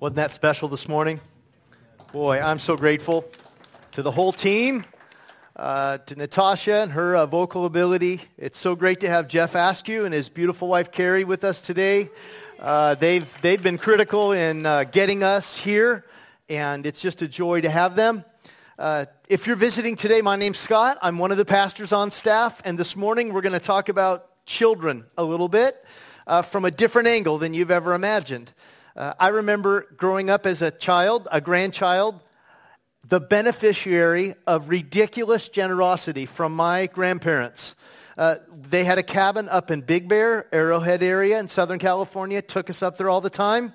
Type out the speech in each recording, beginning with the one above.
Wasn't that special this morning? Boy, I'm so grateful to the whole team, uh, to Natasha and her uh, vocal ability. It's so great to have Jeff Askew and his beautiful wife Carrie with us today. Uh, they've, they've been critical in uh, getting us here, and it's just a joy to have them. Uh, if you're visiting today, my name's Scott. I'm one of the pastors on staff, and this morning we're going to talk about children a little bit uh, from a different angle than you've ever imagined. Uh, I remember growing up as a child, a grandchild, the beneficiary of ridiculous generosity from my grandparents. Uh, they had a cabin up in Big Bear, Arrowhead area in Southern California, took us up there all the time.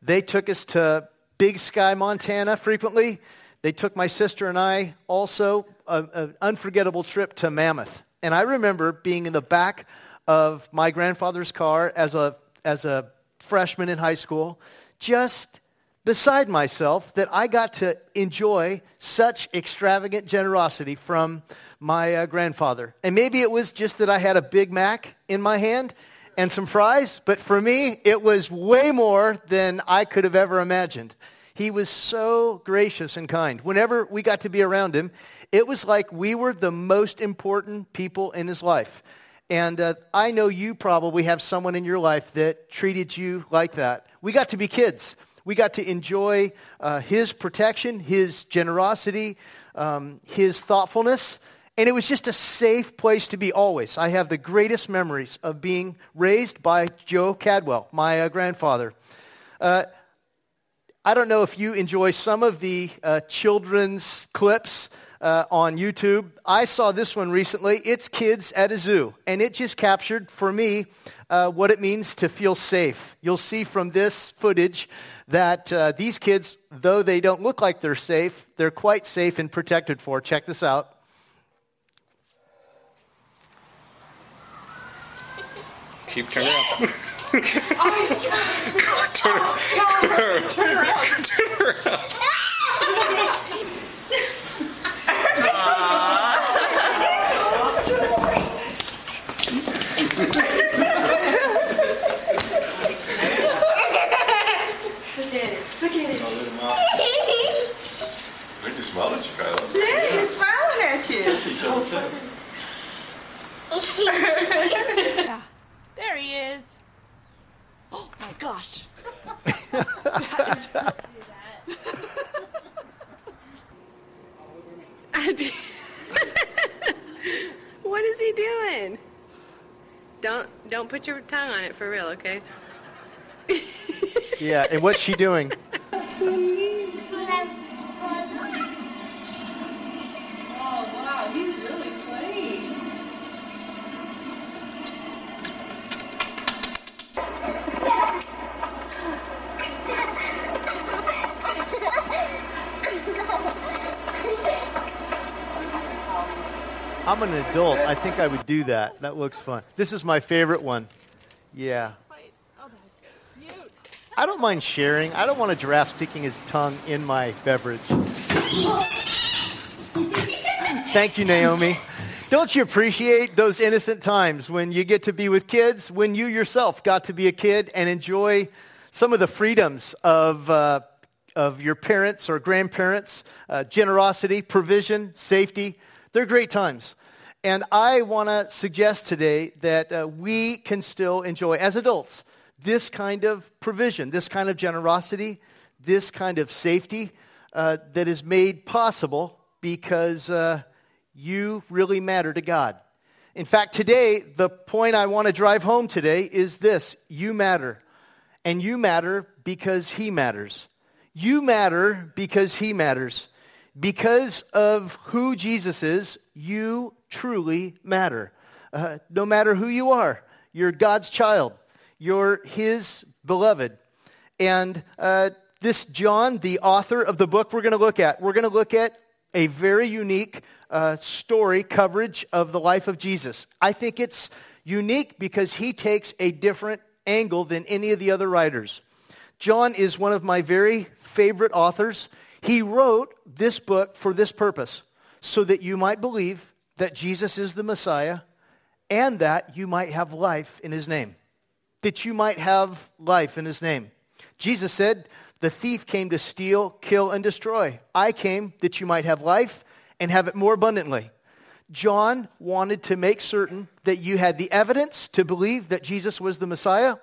They took us to Big Sky, Montana frequently. They took my sister and I also an unforgettable trip to Mammoth. And I remember being in the back of my grandfather's car as a, as a freshman in high school, just beside myself that I got to enjoy such extravagant generosity from my uh, grandfather. And maybe it was just that I had a Big Mac in my hand and some fries, but for me, it was way more than I could have ever imagined. He was so gracious and kind. Whenever we got to be around him, it was like we were the most important people in his life. And uh, I know you probably have someone in your life that treated you like that. We got to be kids. We got to enjoy uh, his protection, his generosity, um, his thoughtfulness. And it was just a safe place to be always. I have the greatest memories of being raised by Joe Cadwell, my uh, grandfather. Uh, I don't know if you enjoy some of the uh, children's clips uh, on YouTube. I saw this one recently. It's kids at a zoo, and it just captured for me uh, what it means to feel safe. You'll see from this footage that uh, these kids, though they don't look like they're safe, they're quite safe and protected for. Check this out. Keep turning up. turn, turn, turn around. Turn around. yeah. There he is. Oh my gosh. what is he doing? Don't don't put your tongue on it for real, okay? yeah, and what's she doing? I'm an adult. I think I would do that. That looks fun. This is my favorite one. Yeah. I don't mind sharing. I don't want a giraffe sticking his tongue in my beverage. Thank you, Naomi. Don't you appreciate those innocent times when you get to be with kids, when you yourself got to be a kid and enjoy some of the freedoms of, uh, of your parents or grandparents, uh, generosity, provision, safety, they're great times. And I want to suggest today that uh, we can still enjoy, as adults, this kind of provision, this kind of generosity, this kind of safety uh, that is made possible because uh, you really matter to God. In fact, today, the point I want to drive home today is this you matter. And you matter because He matters. You matter because He matters. Because of who Jesus is, you truly matter. Uh, no matter who you are, you're God's child. You're His beloved. And uh, this John, the author of the book we're going to look at, we're going to look at a very unique uh, story coverage of the life of Jesus. I think it's unique because he takes a different angle than any of the other writers. John is one of my very favorite authors. He wrote this book for this purpose, so that you might believe that Jesus is the Messiah and that you might have life in his name. That you might have life in his name. Jesus said, the thief came to steal, kill, and destroy. I came that you might have life and have it more abundantly. John wanted to make certain that you had the evidence to believe that Jesus was the Messiah,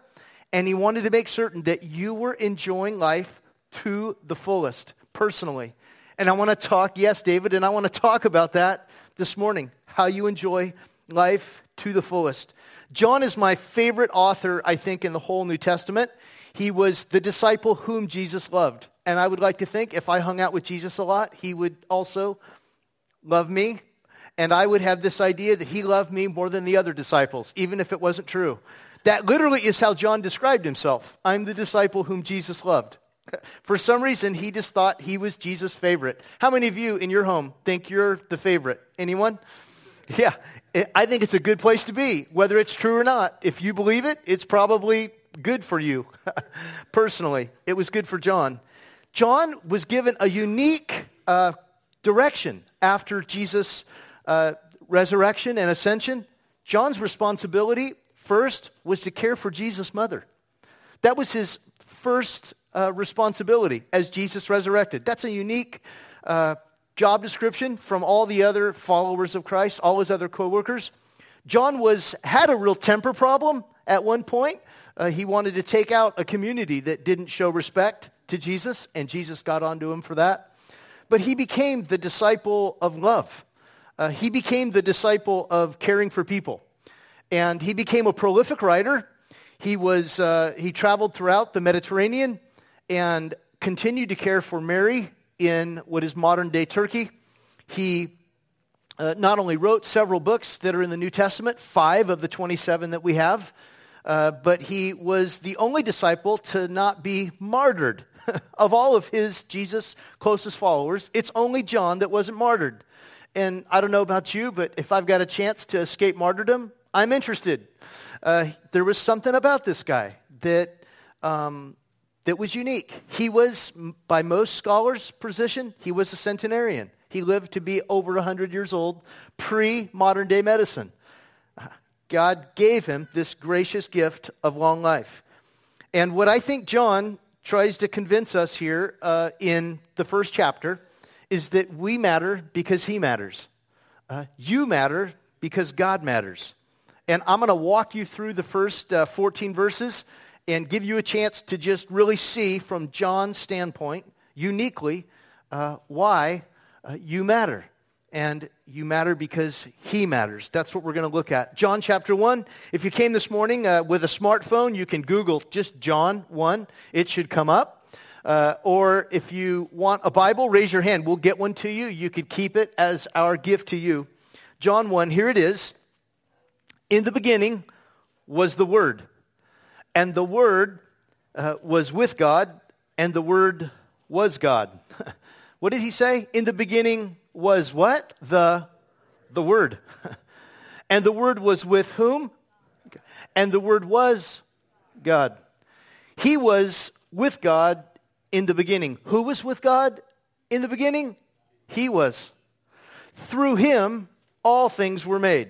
and he wanted to make certain that you were enjoying life to the fullest, personally. And I want to talk, yes, David, and I want to talk about that this morning, how you enjoy life to the fullest. John is my favorite author, I think, in the whole New Testament. He was the disciple whom Jesus loved. And I would like to think if I hung out with Jesus a lot, he would also love me. And I would have this idea that he loved me more than the other disciples, even if it wasn't true. That literally is how John described himself. I'm the disciple whom Jesus loved. For some reason, he just thought he was Jesus' favorite. How many of you in your home think you're the favorite? Anyone? Yeah, I think it's a good place to be, whether it's true or not. If you believe it, it's probably good for you. Personally, it was good for John. John was given a unique uh, direction after Jesus' uh, resurrection and ascension. John's responsibility first was to care for Jesus' mother. That was his first uh, responsibility as Jesus resurrected. That's a unique uh, job description from all the other followers of Christ, all his other co-workers. John was, had a real temper problem at one point. Uh, he wanted to take out a community that didn't show respect to Jesus, and Jesus got onto him for that. But he became the disciple of love. Uh, he became the disciple of caring for people. And he became a prolific writer. He, was, uh, he traveled throughout the Mediterranean and continued to care for Mary in what is modern-day Turkey. He uh, not only wrote several books that are in the New Testament, five of the 27 that we have, uh, but he was the only disciple to not be martyred. of all of his Jesus closest followers, it's only John that wasn't martyred. And I don't know about you, but if I've got a chance to escape martyrdom, I'm interested. Uh, there was something about this guy that um, that was unique. He was, by most scholars' position, he was a centenarian. He lived to be over 100 years old, pre-modern day medicine. God gave him this gracious gift of long life. And what I think John tries to convince us here uh, in the first chapter is that we matter because he matters. Uh, you matter because God matters. And I'm going to walk you through the first uh, 14 verses and give you a chance to just really see from John's standpoint, uniquely, uh, why uh, you matter and you matter because he matters. That's what we're going to look at. John chapter 1. If you came this morning uh, with a smartphone, you can Google just John 1. It should come up. Uh, or if you want a Bible, raise your hand. We'll get one to you. You could keep it as our gift to you. John 1, here it is. In the beginning was the Word. And the Word uh, was with God, and the Word was God. what did he say? In the beginning was what? The, the Word. and the Word was with whom? And the Word was God. He was with God in the beginning. Who was with God in the beginning? He was. Through him, all things were made.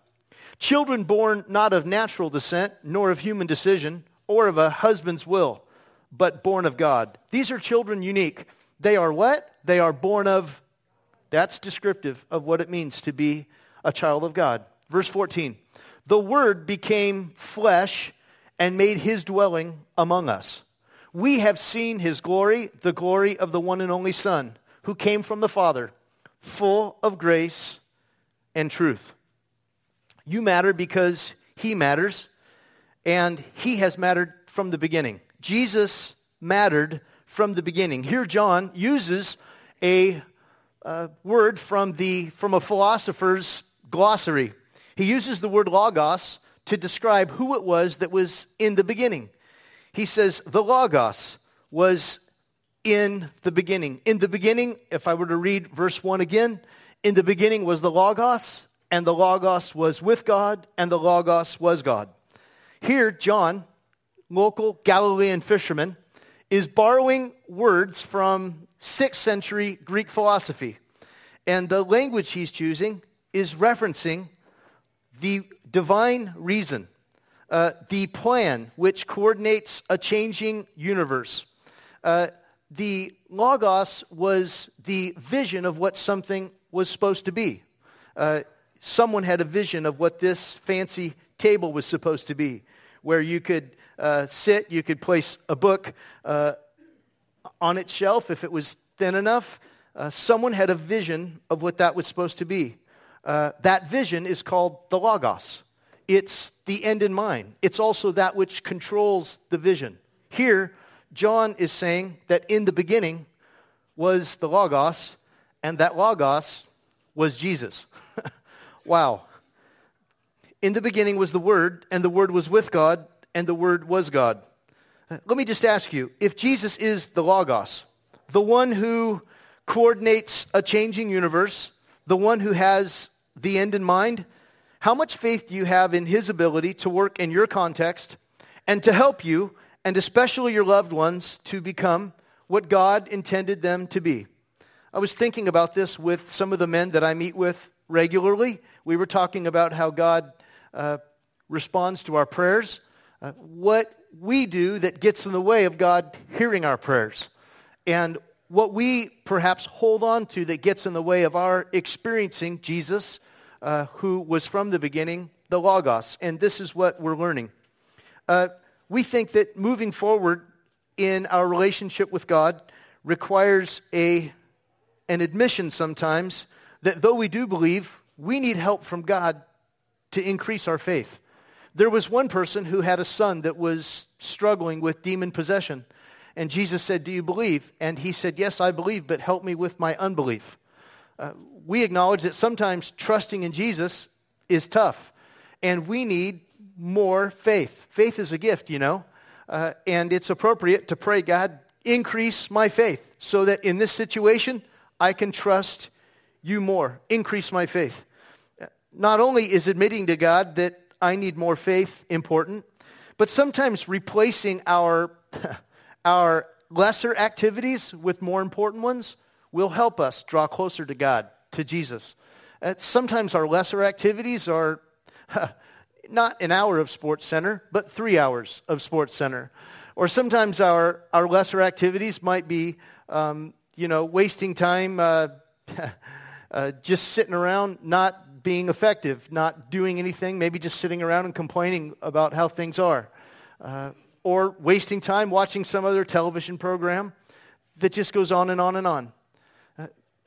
Children born not of natural descent, nor of human decision, or of a husband's will, but born of God. These are children unique. They are what? They are born of, that's descriptive of what it means to be a child of God. Verse 14, the Word became flesh and made his dwelling among us. We have seen his glory, the glory of the one and only Son, who came from the Father, full of grace and truth. You matter because he matters, and he has mattered from the beginning. Jesus mattered from the beginning. Here, John uses a word from, the, from a philosopher's glossary. He uses the word logos to describe who it was that was in the beginning. He says, the logos was in the beginning. In the beginning, if I were to read verse 1 again, in the beginning was the logos, and the logos was with God, and the logos was God. Here, John, local Galilean fisherman, is borrowing words from 6th century Greek philosophy. And the language he's choosing is referencing the divine reason, uh, the plan which coordinates a changing universe. Uh, the Logos was the vision of what something was supposed to be. Uh, someone had a vision of what this fancy table was supposed to be, where you could uh, sit, you could place a book uh, on its shelf if it was thin enough. Uh, someone had a vision of what that was supposed to be. Uh, that vision is called the Logos. It's the end in mind. It's also that which controls the vision. Here, John is saying that in the beginning was the Logos, and that Logos was Jesus. Wow. In the beginning was the Word, and the Word was with God, and the Word was God. Uh, let me just ask you if Jesus is the Logos, the one who coordinates a changing universe, the one who has the end in mind, how much faith do you have in his ability to work in your context and to help you, and especially your loved ones, to become what God intended them to be? I was thinking about this with some of the men that I meet with regularly. We were talking about how God uh, responds to our prayers, uh, what we do that gets in the way of God hearing our prayers, and what we perhaps hold on to that gets in the way of our experiencing Jesus uh, who was from the beginning, the Logos. And this is what we're learning. Uh, we think that moving forward in our relationship with God requires a, an admission sometimes that though we do believe, we need help from God to increase our faith. There was one person who had a son that was struggling with demon possession. And Jesus said, Do you believe? And he said, Yes, I believe, but help me with my unbelief. Uh, we acknowledge that sometimes trusting in Jesus is tough, and we need more faith. Faith is a gift, you know, uh, and it's appropriate to pray, God, increase my faith so that in this situation I can trust you more. Increase my faith. Not only is admitting to God that I need more faith important, but sometimes replacing our, our lesser activities with more important ones will help us draw closer to God, to Jesus. Uh, sometimes our lesser activities are not an hour of Sports Center, but three hours of Sports Center. Or sometimes our, our lesser activities might be, um, you know, wasting time uh, uh, just sitting around, not being effective, not doing anything, maybe just sitting around and complaining about how things are. Uh, or wasting time watching some other television program that just goes on and on and on.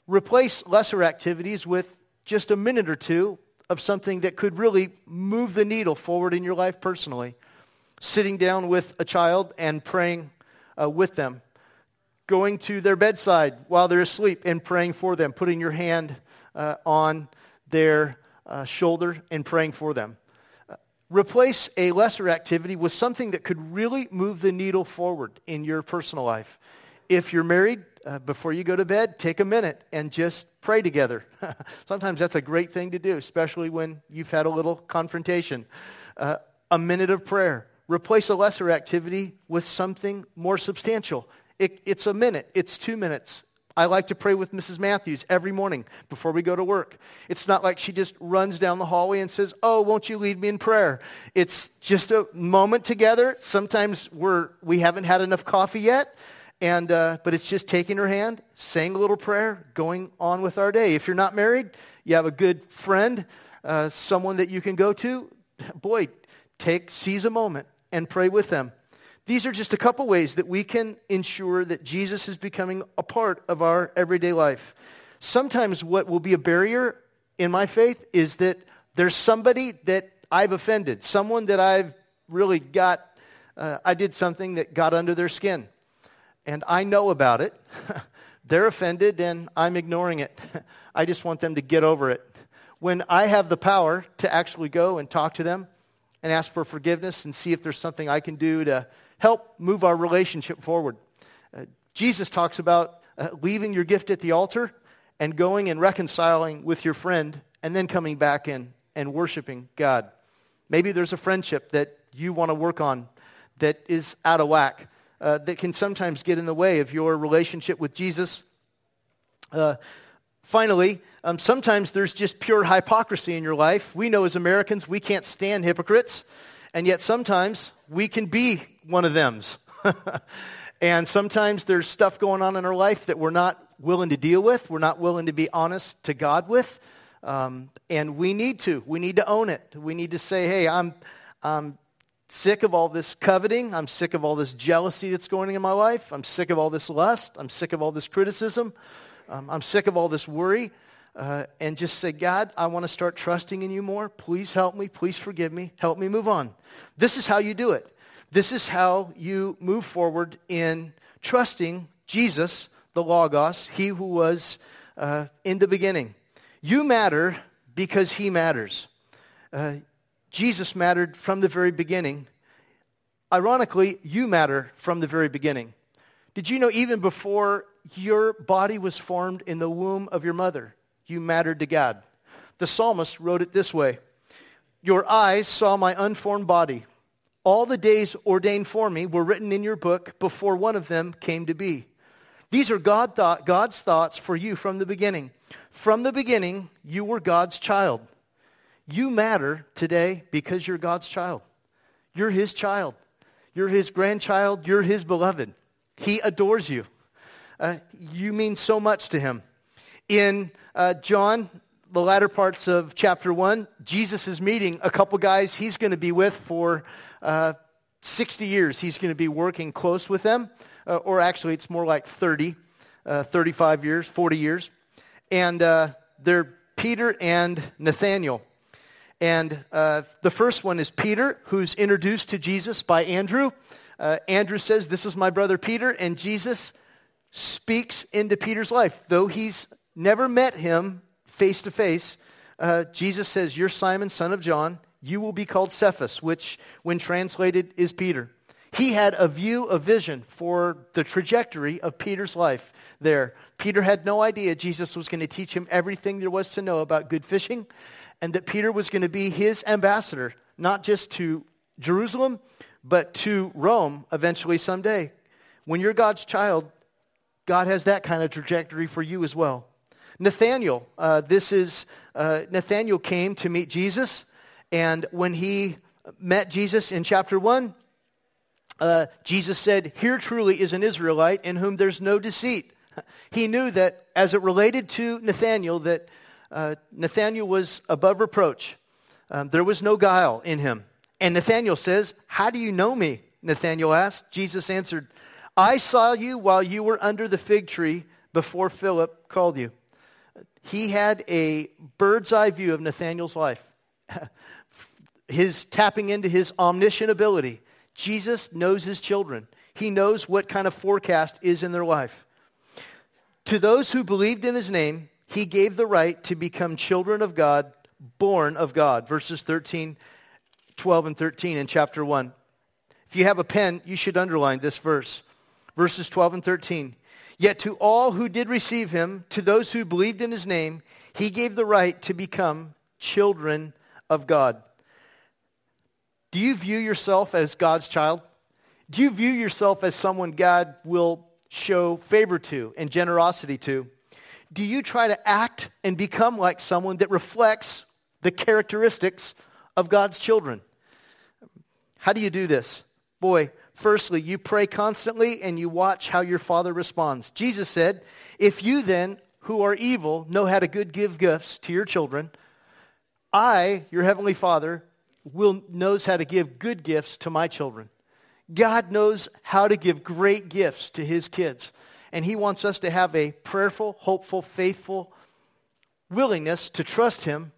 Replace lesser activities with just a minute or two of something that could really move the needle forward in your life personally. Sitting down with a child and praying uh, with them. Going to their bedside while they're asleep and praying for them. Putting your hand uh, on their uh, shoulder and praying for them. Uh, replace a lesser activity with something that could really move the needle forward in your personal life. If you're married, uh, before you go to bed, take a minute and just pray together. Sometimes that's a great thing to do, especially when you've had a little confrontation. Uh, a minute of prayer. Replace a lesser activity with something more substantial. It, it's a minute, it's two minutes. I like to pray with Mrs. Matthews every morning before we go to work. It's not like she just runs down the hallway and says, oh, won't you lead me in prayer? It's just a moment together. Sometimes we're, we haven't had enough coffee yet. And, uh, but it's just taking her hand, saying a little prayer, going on with our day. If you're not married, you have a good friend, uh, someone that you can go to, boy, take, seize a moment and pray with them. These are just a couple ways that we can ensure that Jesus is becoming a part of our everyday life. Sometimes what will be a barrier in my faith is that there's somebody that I've offended, someone that I've really got, uh, I did something that got under their skin. And I know about it. They're offended and I'm ignoring it. I just want them to get over it. When I have the power to actually go and talk to them and ask for forgiveness and see if there's something I can do to help move our relationship forward. Uh, Jesus talks about uh, leaving your gift at the altar and going and reconciling with your friend and then coming back in and worshiping God. Maybe there's a friendship that you want to work on that is out of whack, uh, that can sometimes get in the way of your relationship with Jesus. Uh, finally, um, sometimes there's just pure hypocrisy in your life. We know as Americans we can't stand hypocrites, and yet sometimes we can be one of them's. and sometimes there's stuff going on in our life that we're not willing to deal with, we're not willing to be honest to God with. Um, and we need to. We need to own it. We need to say, hey, I'm, I'm sick of all this coveting. I'm sick of all this jealousy that's going on in my life. I'm sick of all this lust. I'm sick of all this criticism. Um, I'm sick of all this worry. Uh, and just say, God, I want to start trusting in you more. Please help me. Please forgive me. Help me move on. This is how you do it. This is how you move forward in trusting Jesus, the Logos, he who was uh, in the beginning. You matter because he matters. Uh, Jesus mattered from the very beginning. Ironically, you matter from the very beginning. Did you know even before your body was formed in the womb of your mother, you mattered to God? The psalmist wrote it this way Your eyes saw my unformed body. All the days ordained for me were written in your book before one of them came to be. These are God thought, God's thoughts for you from the beginning. From the beginning, you were God's child. You matter today because you're God's child. You're his child. You're his grandchild. You're his beloved. He adores you. Uh, you mean so much to him. In uh, John, the latter parts of chapter 1, Jesus is meeting a couple guys he's going to be with for uh, 60 years he's going to be working close with them, uh, or actually it's more like 30, uh, 35 years, 40 years. And uh, they're Peter and Nathaniel. And uh, the first one is Peter, who's introduced to Jesus by Andrew. Uh, Andrew says, This is my brother Peter, and Jesus speaks into Peter's life. Though he's never met him face to face, Jesus says, You're Simon, son of John you will be called Cephas, which, when translated, is Peter. He had a view, a vision for the trajectory of Peter's life there. Peter had no idea Jesus was going to teach him everything there was to know about good fishing, and that Peter was going to be his ambassador, not just to Jerusalem, but to Rome eventually someday. When you're God's child, God has that kind of trajectory for you as well. Nathaniel, uh, this is, uh, Nathaniel came to meet Jesus. And when he met Jesus in chapter 1, uh, Jesus said, Here truly is an Israelite in whom there's no deceit. He knew that as it related to Nathanael, that uh, Nathanael was above reproach. Um, there was no guile in him. And Nathanael says, How do you know me? Nathanael asked. Jesus answered, I saw you while you were under the fig tree before Philip called you. He had a bird's eye view of Nathanael's life. his tapping into his omniscient ability. Jesus knows his children. He knows what kind of forecast is in their life. To those who believed in his name, he gave the right to become children of God, born of God. Verses 13, 12, and 13 in chapter 1. If you have a pen, you should underline this verse. Verses 12 and 13. Yet to all who did receive him, to those who believed in his name, he gave the right to become children of God. Do you view yourself as God's child? Do you view yourself as someone God will show favor to and generosity to? Do you try to act and become like someone that reflects the characteristics of God's children? How do you do this? Boy, firstly, you pray constantly and you watch how your Father responds. Jesus said, If you then, who are evil, know how to good give gifts to your children, I, your heavenly Father, will, knows how to give good gifts to my children. God knows how to give great gifts to his kids. And he wants us to have a prayerful, hopeful, faithful willingness to trust him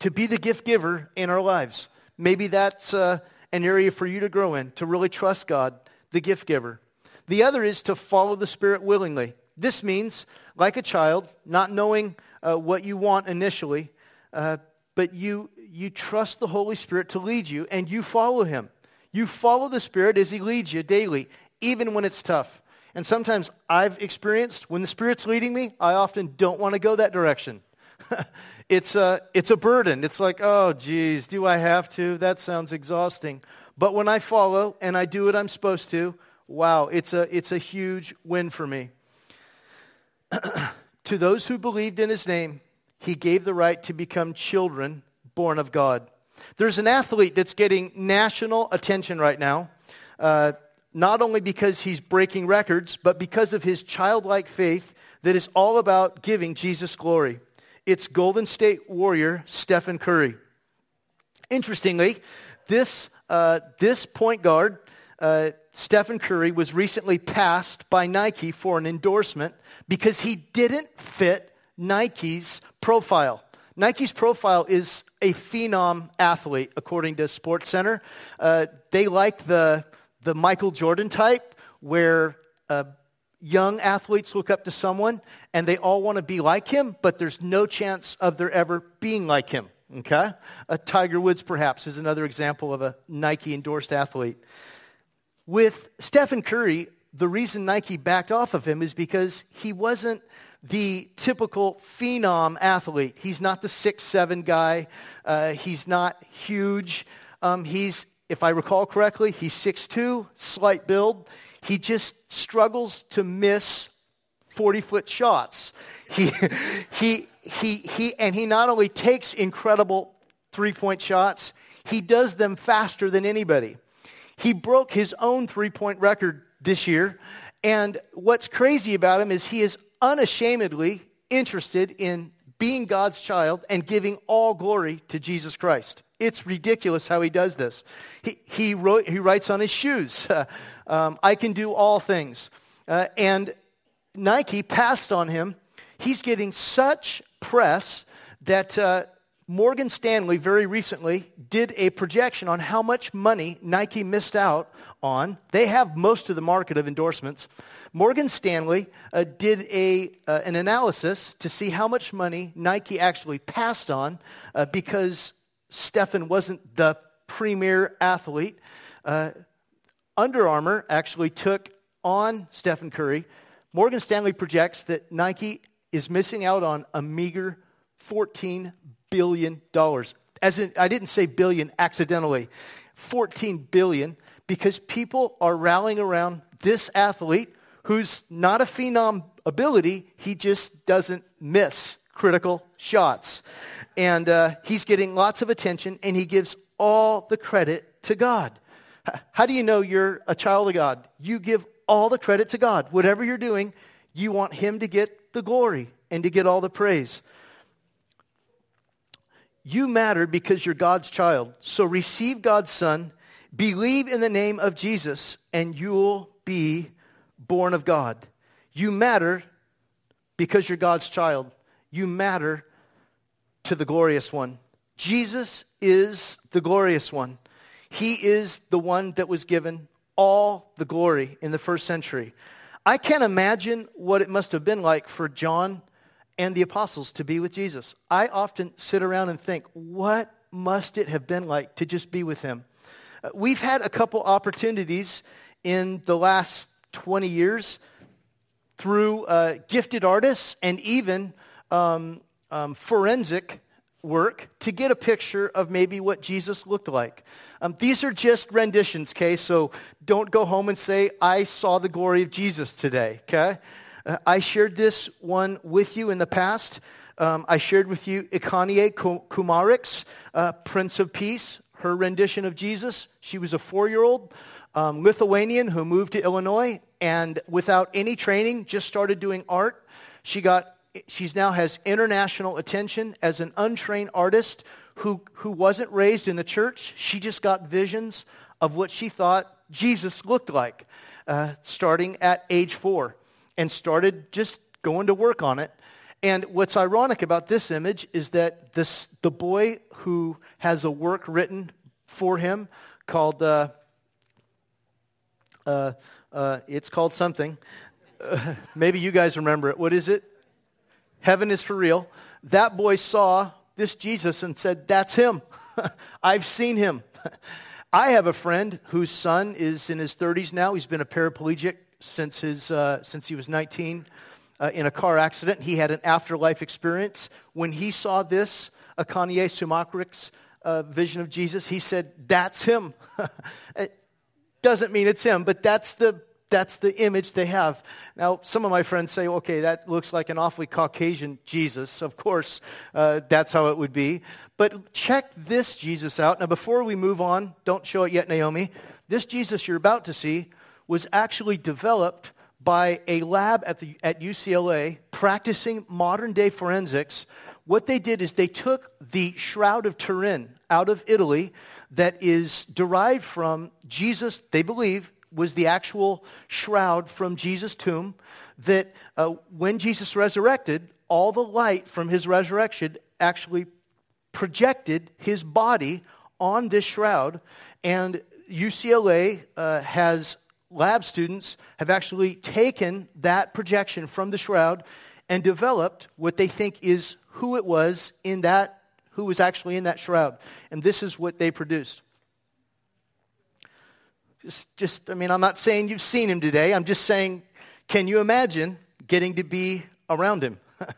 to be the gift giver in our lives. Maybe that's uh, an area for you to grow in, to really trust God, the gift giver. The other is to follow the Spirit willingly. This means, like a child, not knowing uh, what you want initially, uh, but you, you trust the Holy Spirit to lead you and you follow him. You follow the Spirit as he leads you daily, even when it's tough. And sometimes I've experienced when the Spirit's leading me, I often don't want to go that direction. it's, a, it's a burden. It's like, oh, geez, do I have to? That sounds exhausting. But when I follow and I do what I'm supposed to, wow, it's a, it's a huge win for me. to those who believed in his name, he gave the right to become children born of God. There's an athlete that's getting national attention right now, uh, not only because he's breaking records, but because of his childlike faith that is all about giving Jesus glory. It's Golden State Warrior Stephen Curry. Interestingly, this, uh, this point guard, uh, Stephen Curry, was recently passed by Nike for an endorsement because he didn't fit Nike's profile. Nike's profile is a phenom athlete, according to Sports Center. Uh, they like the, the Michael Jordan type, where uh, young athletes look up to someone and they all want to be like him, but there's no chance of there ever being like him. Okay? A Tiger Woods, perhaps, is another example of a Nike endorsed athlete. With Stephen Curry, the reason Nike backed off of him is because he wasn't the typical phenom athlete. He's not the six seven guy. Uh, he's not huge. Um, he's, if I recall correctly, he's six two, slight build. He just struggles to miss 40-foot shots. He, he, he, he, and he not only takes incredible three-point shots, he does them faster than anybody. He broke his own three-point record this year. And what's crazy about him is he is unashamedly interested in being God's child and giving all glory to Jesus Christ. It's ridiculous how he does this. He, he, wrote, he writes on his shoes, um, I can do all things. Uh, and Nike passed on him. He's getting such press that uh, Morgan Stanley very recently did a projection on how much money Nike missed out on. They have most of the market of endorsements. Morgan Stanley uh, did a, uh, an analysis to see how much money Nike actually passed on uh, because Stefan wasn't the premier athlete. Under Armour actually took on Stephen Curry. Morgan Stanley projects that Nike is missing out on a meager $14 billion. As in, I didn't say billion accidentally. 14 billion because people are rallying around this athlete who's not a phenom ability, he just doesn't miss critical shots. And uh, he's getting lots of attention, and he gives all the credit to God. How do you know you're a child of God? You give all the credit to God. Whatever you're doing, you want him to get the glory and to get all the praise. You matter because you're God's child. So receive God's Son, believe in the name of Jesus, and you'll be born of God. You matter because you're God's child. You matter to the glorious one. Jesus is the glorious one. He is the one that was given all the glory in the first century. I can't imagine what it must have been like for John and the apostles to be with Jesus. I often sit around and think, what must it have been like to just be with him? Uh, we've had a couple opportunities in the last 20 years through uh, gifted artists and even um, um, forensic work to get a picture of maybe what Jesus looked like. Um, these are just renditions, okay? So don't go home and say, I saw the glory of Jesus today, okay? Uh, I shared this one with you in the past. Um, I shared with you Akiane Kramarik's uh, Prince of Peace, her rendition of Jesus. She was a four-year-old um, Lithuanian who moved to Illinois and without any training just started doing art. She got, she's now has international attention as an untrained artist who, who wasn't raised in the church. She just got visions of what she thought Jesus looked like, uh, starting at age four, and started just going to work on it. And what's ironic about this image is that this, the boy who has a work written for him called, uh, uh, uh it's called something. Maybe you guys remember it. What is it? Heaven is for real. That boy saw this Jesus and said, That's him. I've seen him. I have a friend whose son is in his 30s now. He's been a paraplegic since, his, uh, since he was 19 uh, in a car accident. He had an afterlife experience. When he saw this, Akiane Kramarik's uh, vision of Jesus, he said, That's him. it doesn't mean it's him, but that's the that's the image they have. Now, some of my friends say, okay, that looks like an awfully Caucasian Jesus. Of course, uh, that's how it would be. But check this Jesus out. Now, before we move on, don't show it yet, Naomi. This Jesus you're about to see was actually developed by a lab at, the, at UCLA practicing modern day forensics. What they did is they took the Shroud of Turin out of Italy that is derived from Jesus, they believe, was the actual shroud from Jesus' tomb that uh, when Jesus resurrected, all the light from his resurrection actually projected his body on this shroud. And UCLA uh, has lab students have actually taken that projection from the shroud and developed what they think is who it was in that who was actually in that shroud. And this is what they produced. Just, just, I mean, I'm not saying you've seen him today. I'm just saying, can you imagine getting to be around him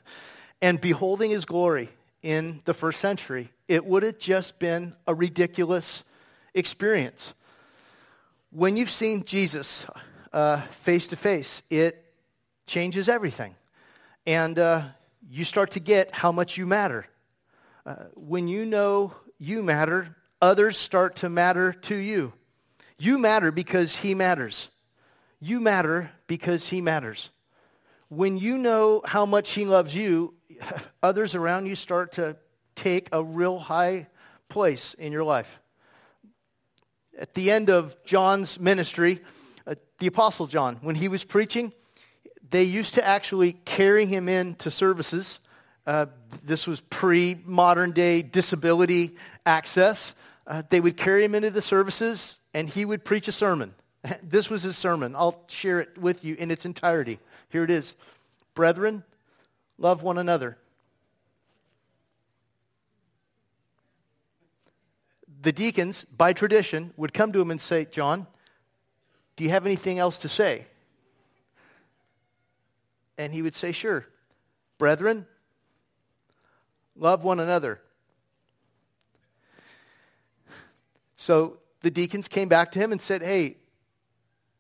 and beholding his glory in the first century? It would have just been a ridiculous experience. When you've seen Jesus uh, face to face, it changes everything. And uh, you start to get how much you matter. Uh, when you know you matter, others start to matter to you. You matter because he matters. You matter because he matters. When you know how much he loves you, others around you start to take a real high place in your life. At the end of John's ministry, uh, the Apostle John, when he was preaching, they used to actually carry him into services. Uh, this was pre-modern day disability access. Uh, they would carry him into the services and he would preach a sermon. This was his sermon. I'll share it with you in its entirety. Here it is. Brethren, love one another. The deacons, by tradition, would come to him and say, John, do you have anything else to say? And he would say, Sure. Brethren, love one another. So the deacons came back to him and said, Hey,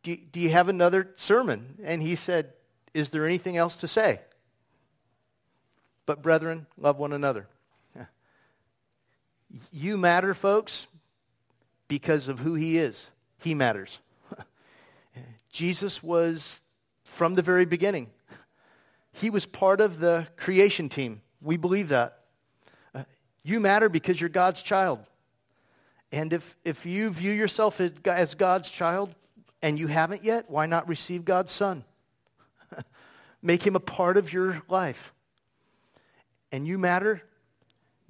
do, do you have another sermon? And he said, Is there anything else to say? But, brethren, love one another. You matter, folks, because of who he is. He matters. Jesus was from the very beginning. He was part of the creation team. We believe that. Uh, you matter because you're God's child. And if, if you view yourself as, God's child and you haven't yet, why not receive God's son? Make him a part of your life. And you matter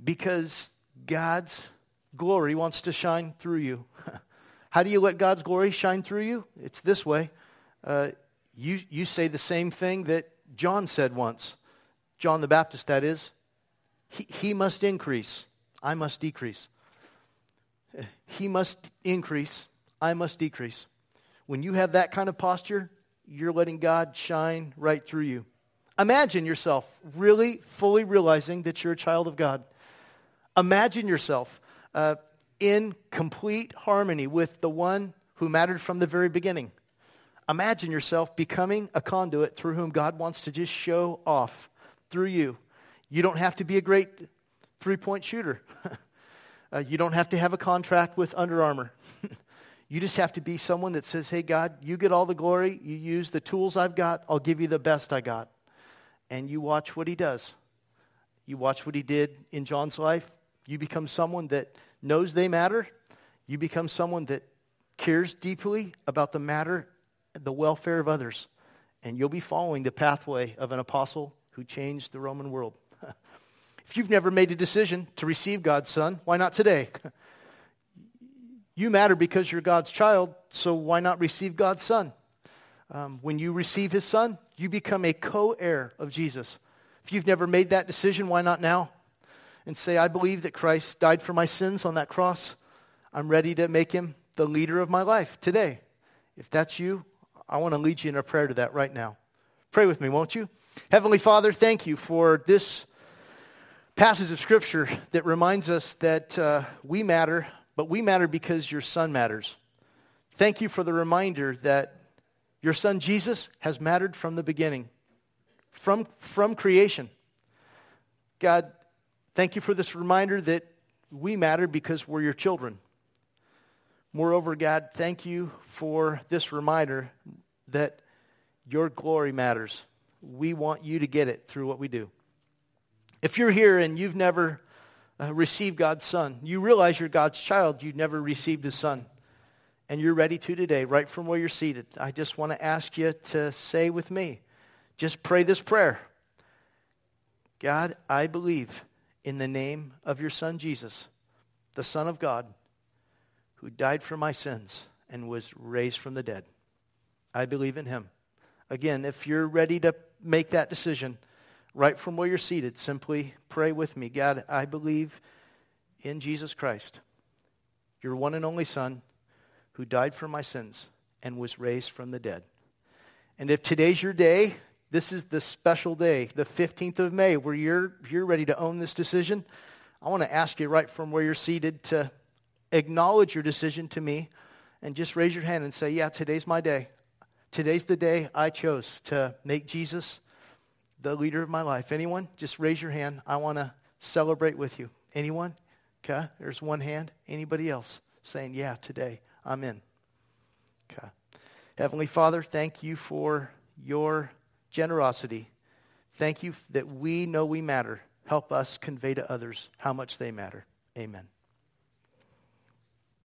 because God's glory wants to shine through you. How do you let God's glory shine through you? It's this way. Uh, you, you say the same thing that John said once. John the Baptist, that is. He, he must increase. I must decrease. He must increase, I must decrease. When you have that kind of posture, you're letting God shine right through you. Imagine yourself really fully realizing that you're a child of God. Imagine yourself uh, in complete harmony with the one who mattered from the very beginning. Imagine yourself becoming a conduit through whom God wants to just show off through you. You don't have to be a great three-point shooter. Uh, you don't have to have a contract with Under Armour. you just have to be someone that says, hey, God, you get all the glory. You use the tools I've got. I'll give you the best I got. And you watch what he does. You watch what he did in John's life. You become someone that knows they matter. You become someone that cares deeply about the matter, the welfare of others, and you'll be following the pathway of an apostle who changed the Roman world. If you've never made a decision to receive God's Son, why not today? you matter because you're God's child, so why not receive God's Son? Um, when you receive his Son, you become a co-heir of Jesus. If you've never made that decision, why not now? And say, I believe that Christ died for my sins on that cross. I'm ready to make him the leader of my life today. If that's you, I want to lead you in a prayer to that right now. Pray with me, won't you? Heavenly Father, thank you for this passage of Scripture that reminds us that uh, we matter, but we matter because your Son matters. Thank you for the reminder that your Son Jesus has mattered from the beginning, from, from creation. God, thank you for this reminder that we matter because we're your children. Moreover, God, thank you for this reminder that your glory matters. We want you to get it through what we do. If you're here and you've never uh, received God's Son, you realize you're God's child, you've never received his Son, and you're ready to today, right from where you're seated, I just want to ask you to say with me, just pray this prayer. God, I believe in the name of your Son Jesus, the Son of God, who died for my sins and was raised from the dead. I believe in him. Again, if you're ready to make that decision, right from where you're seated, simply pray with me. God, I believe in Jesus Christ, your one and only Son, who died for my sins and was raised from the dead. And if today's your day, this is the special day, the 15th of May, where you're, you're ready to own this decision, I want to ask you right from where you're seated to acknowledge your decision to me and just raise your hand and say, yeah, today's my day. Today's the day I chose to make Jesus the leader of my life. Anyone? Just raise your hand. I want to celebrate with you. Anyone? Okay, there's one hand. Anybody else saying, yeah, today I'm in? Okay. Heavenly Father, thank you for your generosity. Thank you that we know we matter. Help us convey to others how much they matter. Amen.